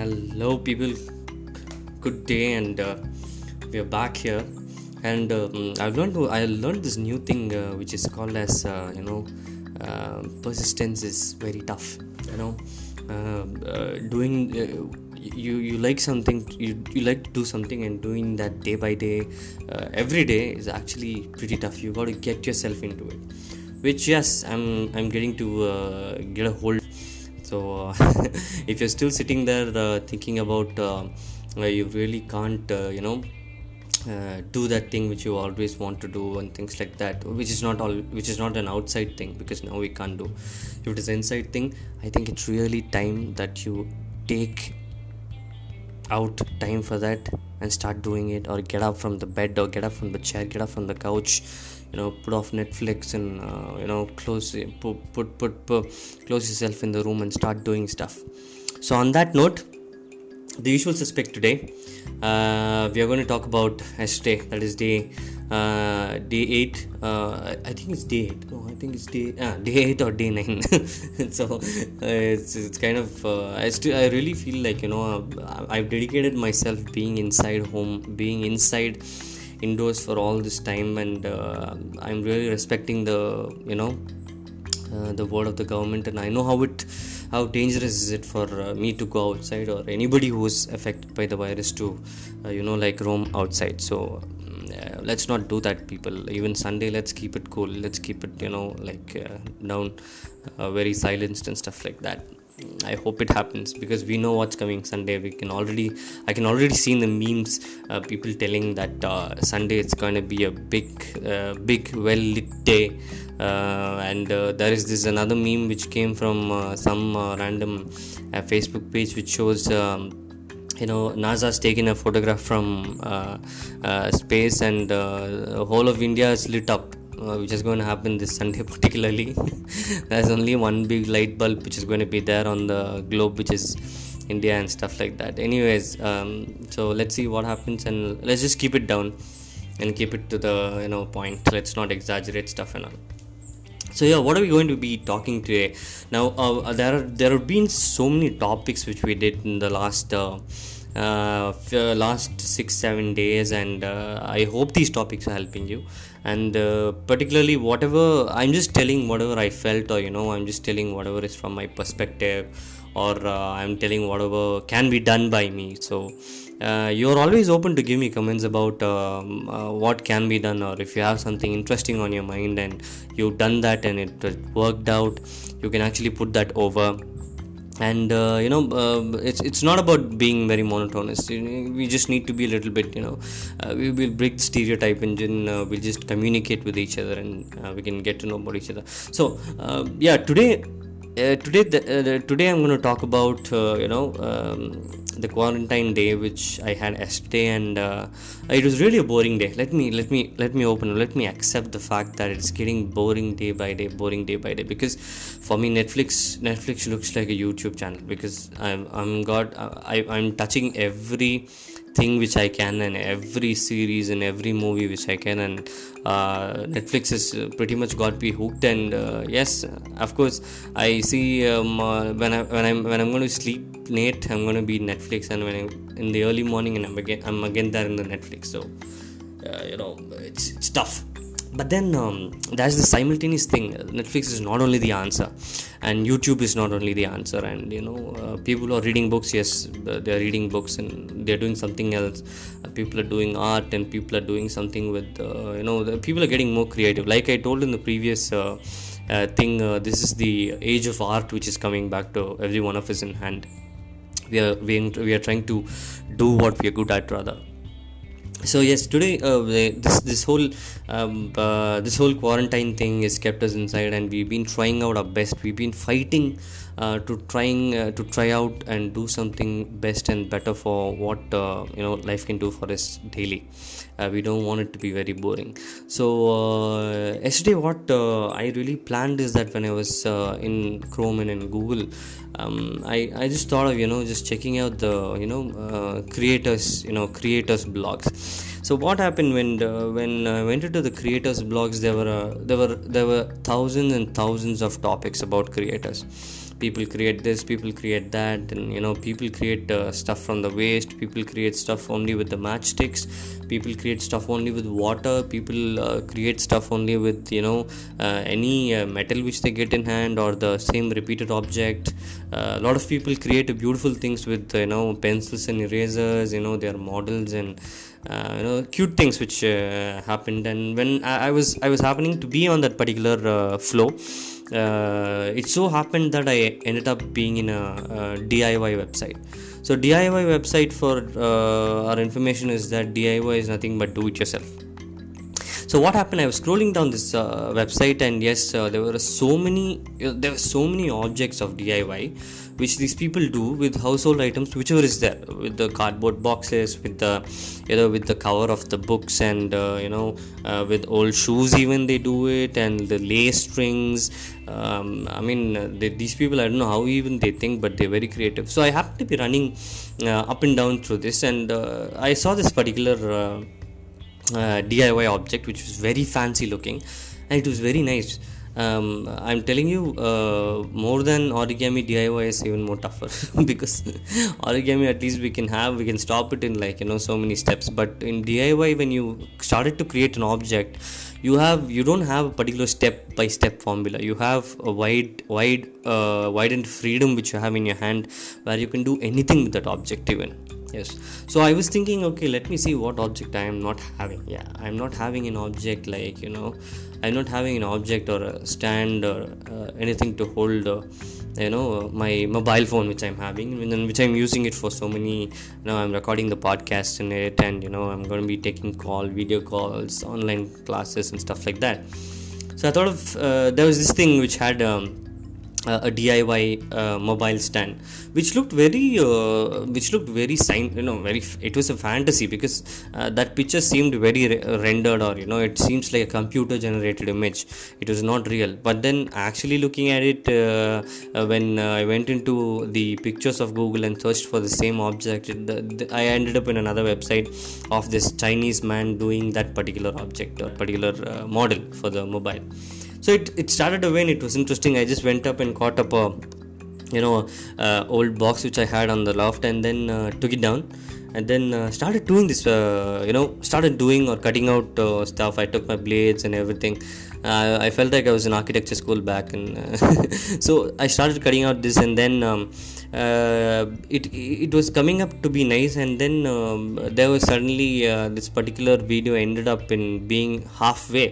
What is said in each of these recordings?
Hello, people. Good day, and uh, we are back here. And um, I've learned I learned this new thing uh, which is called as uh, you know uh, persistence is very tough. You know, uh, uh, doing uh, you you like something you, you like to do something and doing that day by day uh, every day is actually pretty tough you got to get yourself into it which yes i'm i'm getting to get a hold so uh, if you're still sitting there thinking about uh, you really can't uh, you know uh, do that thing which you always want to do and things like that which is not all which is not an outside thing because now we can't do. If it is inside thing i think it's really time that you take out time for that and start doing it or get up from the bed or get up from the chair get up from the couch you know put off netflix and uh, you know close put, put put put close yourself in the room and start doing stuff. So on that note the usual suspect today. Uh, we are going to talk about yesterday that is day uh, day 8 uh, i think it's day 8 no i think it's day ah, day 8 or day 9 so uh, it's, it's kind of uh, I, I really feel like you know i've dedicated myself being inside home being inside indoors for all this time and uh, i'm really respecting the you know the word of the government and i know how it how dangerous is it for uh, me to go outside or anybody who is affected by the virus to uh, you know like roam outside? So mm, let's not do that people. Even sunday let's keep it cool. Let's keep it you know like uh, down uh, very silenced and stuff like that I hope it happens because we know what's coming Sunday. We can already, I can already see in the memes, uh, people telling that uh, Sunday it's going to be a big, uh, big, well lit day. Uh, and uh, there is this another meme which came from uh, some random Facebook page which shows. Um, you know nasa's taken a photograph from space and the whole of india is lit up uh, which is going to happen this Sunday, particularly. There's only one big light bulb which is going to be there on the globe, which is India and stuff like that. Anyways, um, so let's see what happens and let's just keep it down and keep it to the you know point. Let's not exaggerate stuff and all. So yeah, what are we going to be talking today? Now uh, there are there have been so many topics which we did in the last. Uh, uh, last six seven days and uh, i hope these topics are helping you. And uh, particularly whatever i'm just telling whatever i felt or you know i'm just telling whatever is from my perspective or uh, i'm telling whatever can be done by me. So uh, you're always open to give me comments about um, uh, what can be done or if you have something interesting on your mind and you've done that and it, it worked out you can actually put that over and uh, you know uh, it's it's not about being very monotonous. We just need to be a little bit you know uh, we will break the stereotype engine uh, we'll just communicate with each other and uh, we can get to know about each other. So uh, yeah today today the, today i'm going to talk about you know um, the quarantine day which i had yesterday and uh, it was really a boring day. Let me let me let me open let me accept the fact that it's getting boring day by day boring day by day because for me netflix netflix looks like a youtube channel because i'm i'm got I, i'm touching every thing which I can and every series and every movie which I can and uh, Netflix has pretty much got me hooked and uh, yes of course I see um, uh, when I when I'm when I'm going to sleep late I'm going to be Netflix and when I'm in the early morning and I'm again I'm again there in the Netflix. So uh, you know it's it's tough but then um, that's the simultaneous thing. Netflix is not only the answer and youtube is not only the answer. And you know uh, people are reading books. Yes they're reading books and they're doing something else. Uh, people are doing art and people are doing something with uh, you know people are getting more creative. Like i told in the previous uh, uh, thing uh, this is the age of art which is coming back to every one of us in hand. We are we are trying to do what we are good at rather so yes today uh, this this whole um, uh, this whole quarantine thing has kept us inside and we've been trying out our best. We've been fighting to trying uh, to try out and do something best and better for what uh, you know life can do for us daily. Uh, we don't want it to be very boring. So yesterday what i really planned is that when i was in chrome and in google um, I, I just thought of you know just checking out the you know uh, creators you know creators blogs. So what happened when uh, when I went into the creators blogs there were uh, there were there were thousands and thousands of topics about creators people create this people create that and you know people create uh, stuff from the waste people create stuff only with the matchsticks people create stuff only with water people uh, create stuff only with you know uh, any uh, metal which they get in hand or the same repeated object. Uh, a lot of people create beautiful things with you know pencils and erasers you know their models and uh, you know cute things which uh, happened. And when I, I, was i was happening to be on that particular uh, flow uh, it so happened that i ended up being in a, a diy website. So diy website for uh, our information is that diy is nothing but do it yourself. So what happened? I was scrolling down this uh, website and yes uh, there were so many uh, there were so many objects of diy which these people do with household items whichever is there with the cardboard boxes with the you know with the cover of the books and uh, you know uh, with old shoes even they do it and the lace strings. Um, i mean they, these people i don't know how even they think but they're very creative. So i happen to be running uh, up and down through this and uh, i saw this particular uh, uh, diy object which was very fancy looking and it was very nice um, I'm telling you, uh, more than origami, DIY is even more tougher because origami at least we can have, we can stop it in like you know so many steps. But in DIY, when you started to create an object, you have you don't have a particular step by step formula. You have a wide, wide, uh, widened freedom which you have in your hand, where you can do anything with that object even yes. So i was thinking okay let me see what object i am not having. Yeah i'm not having an object like you know i'm not having an object or a stand or uh, anything to hold uh, you know my mobile phone which i'm having and which i'm using it for so many you know i'm recording the podcast in it and you know i'm going to be taking call video calls online classes and stuff like that. So i thought of uh, there was this thing which had um, uh, a DIY uh, mobile stand, which looked very, uh, which looked very sign, you know, very. It was a fantasy because uh, that picture seemed very re- rendered, or you know, it seems like a computer-generated image. It was not real. But then, actually looking at it, uh, uh, when I went into the pictures of Google and searched for the same object, the, the, I ended up in another website of this Chinese man doing that particular object or particular model for the mobile so it, it started when it was interesting. I just went up and caught up a you know uh, old box which i had on the loft and then uh, took it down and then uh, started doing this uh, you know started doing or cutting out uh, stuff. I took my blades and everything. Uh, i felt like i was in architecture school back and so i started cutting out this and then um, it it was coming up to be nice and then um, there was suddenly this particular video ended up in being halfway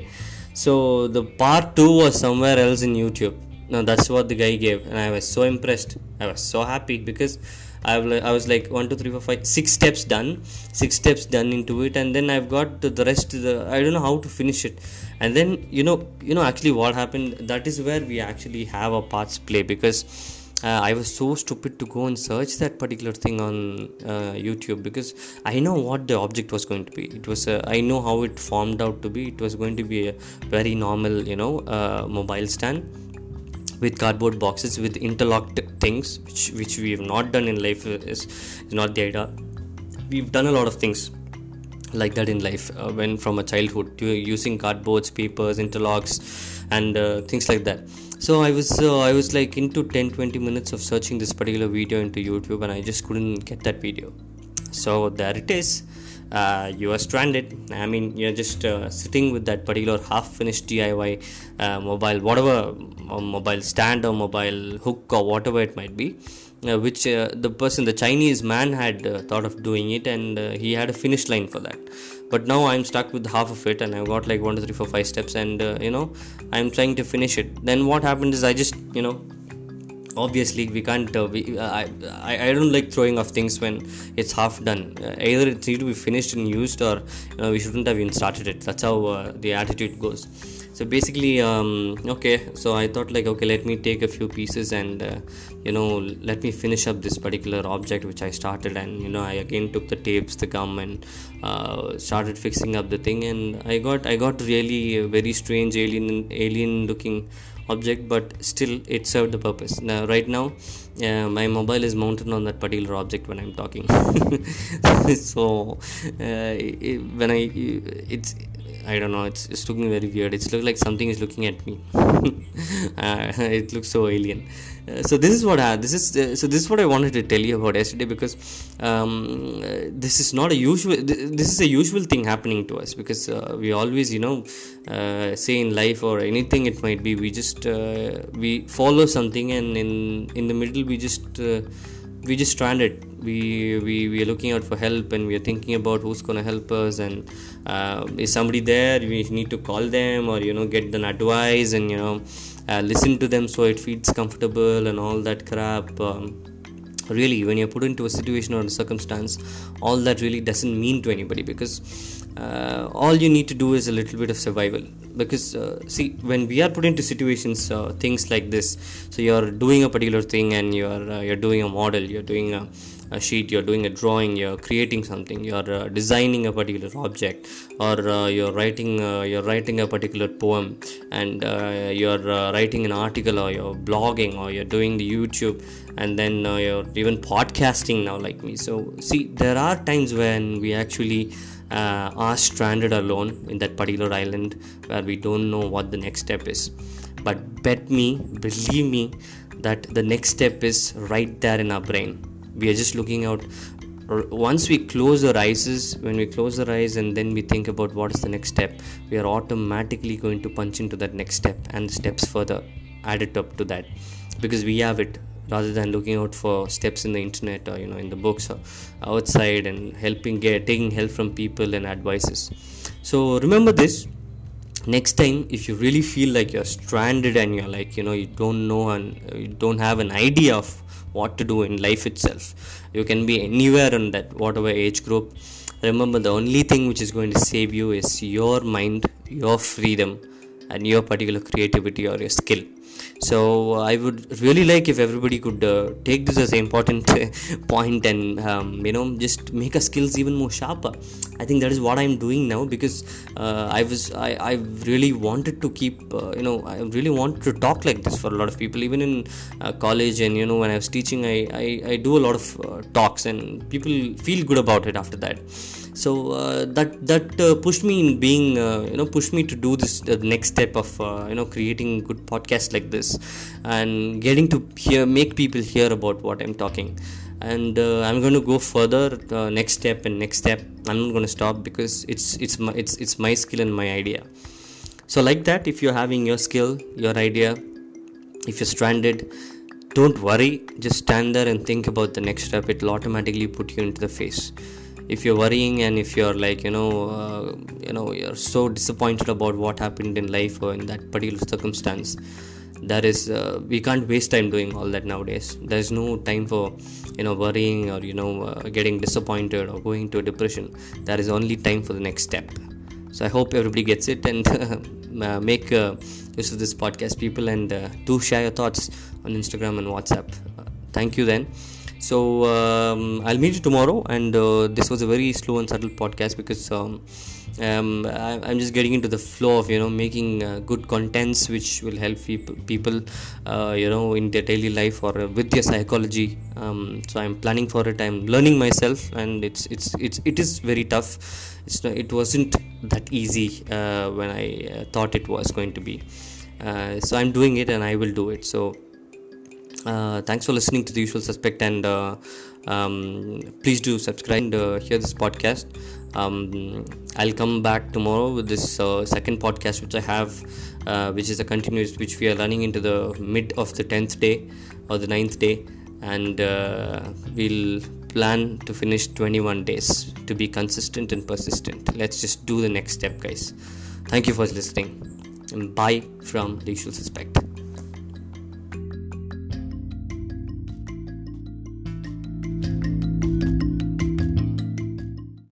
so the part two was somewhere else in YouTube. Now that's what the guy gave, and I was so impressed. I was so happy because I've, I was like one, two, three, four, five, six steps done, six steps done into it, and then I've got the rest. The I don't know how to finish it, and then you know, you know, actually what happened. That is where we actually have a parts play because uh, I was so stupid to go and search that particular thing on uh, YouTube because I know what the object was going to be. It was uh, I know how it formed out to be. It was going to be a very normal, you know, uh, mobile stand with cardboard boxes with interlocked things, which which we have not done in life. Is, is not the idea. We've done a lot of things like that in life uh, when from a childhood using cardboards, papers, interlocks, and uh, things like that so i was uh, i was like into 10 20 minutes of searching this particular video into youtube and i just couldn't get that video. So there it is uh, you are stranded. I mean you're just uh, sitting with that particular half finished diy uh, mobile whatever mobile stand or mobile hook or whatever it might be uh, which uh, the person the chinese man had thought of doing it and he had a finish line for that. But now i'm stuck with half of it and i've got like one two three four five steps and uh, you know i'm trying to finish it. Then what happened is i just you know obviously we can't uh, we, uh, I, I don't like throwing off things when it's half done. Uh, either it needs to be finished and used or you know, we shouldn't have even started it. That's how uh, the attitude goes. So basically um, okay so i thought like okay let me take a few pieces and you know let me finish up this particular object which i started and you know i again took the tapes the gum and started fixing up the thing and i got i got really very strange alien alien looking object but still it served the purpose. Now right now uh, my mobile is mounted on that particular object when i'm talking. So uh, it, when i it's I don't know. It's, it's looking very weird. It's look like something is looking at me. uh, it looks so alien. Uh, so this is what I, this is uh, so this is what I wanted to tell you about yesterday because um, uh, this is not a usual. This is a usual thing happening to us because uh, we always you know uh, say in life or anything it might be we just we follow something and in in the middle we just we just stranded we, we we are looking out for help and we are thinking about who's going to help us and uh, is somebody there? We need to call them or you know get an advice and you know uh, listen to them so it feels comfortable and all that crap. Um, really when you're put into a situation or a circumstance all that really doesn't mean to anybody because uh, all you need to do is a little bit of survival because uh, see when we are put into situations uh, things like this so you're doing a particular thing and you're uh, you're doing a model you're doing a, a, sheet you're doing a drawing you're creating something you're uh, designing a particular object or uh, you're writing you're writing a particular poem and you're writing an article or you're blogging or you're doing the youtube and then you're even podcasting now like me. So see there are times when we actually uh, are stranded alone in that particular island where we don't know what the next step is. But bet me, believe me, that the next step is right there in our brain. We are just looking out. Once we close our eyes, when we close our eyes and then we think about what is the next step, we are automatically going to punch into that next step and steps further added up to that because we have it rather than looking out for steps in the internet or you know in the books or outside and helping get taking help from people and advices. So remember this. Next time if you really feel like you're stranded and you're like you know you don't know and you don't have an idea of what to do in life itself you can be anywhere in that whatever age group. Remember the only thing which is going to save you is your mind your freedom and your particular creativity or your skill so i would really like if everybody could uh, take this as an important point and um, you know just make our skills even more sharper. I think that is what i'm doing now because uh, i was I, I really wanted to keep uh, you know i really wanted to talk like this for a lot of people. Even in uh, college and you know when i was teaching i i, I do a lot of uh, talks and people feel good about it after that so uh, that that uh, pushed me in being uh, you know pushed me to do this the next step of uh, you know creating good podcast like this and getting to hear make people hear about what i'm talking. And uh, i'm going to go further uh, next step and next step. I'm not going to stop because it's it's my it's it's my skill and my idea. So like that if you're having your skill your idea if you're stranded don't worry. Just stand there and think about the next step. It will automatically put you into the face if you're worrying and if you're like you know uh, you know you're so disappointed about what happened in life or in that particular circumstance that is uh, we can't waste time doing all that nowadays. There's no time for you know worrying or you know uh, getting disappointed or going to a depression. There is only time for the next step. So i hope everybody gets it and uh, make uh, use of this podcast people and uh, do share your thoughts on instagram and whatsapp. Thank you then so um, i'll meet you tomorrow and uh, this was a very slow and subtle podcast because um, um, I, am just getting into the flow of you know making uh, good contents which will help people uh, you know in their daily life or with their psychology. Um, so i'm planning for it. I'm learning myself and it's it's it's it is very tough. It's it wasn't that easy uh, when i uh, thought it was going to be. Uh, so i'm doing it and i will do it. So uh, thanks for listening to the usual suspect and uh, um, please do subscribe and uh, hear this podcast. Um, i'll come back tomorrow with this uh, second podcast which i have uh, which is a continuous which we are running into the mid of the 10th day or the 9th day. And we'll plan to finish 21 days to be consistent and persistent. Let's just do the next step guys. Thank you for listening. Bye from the usual suspect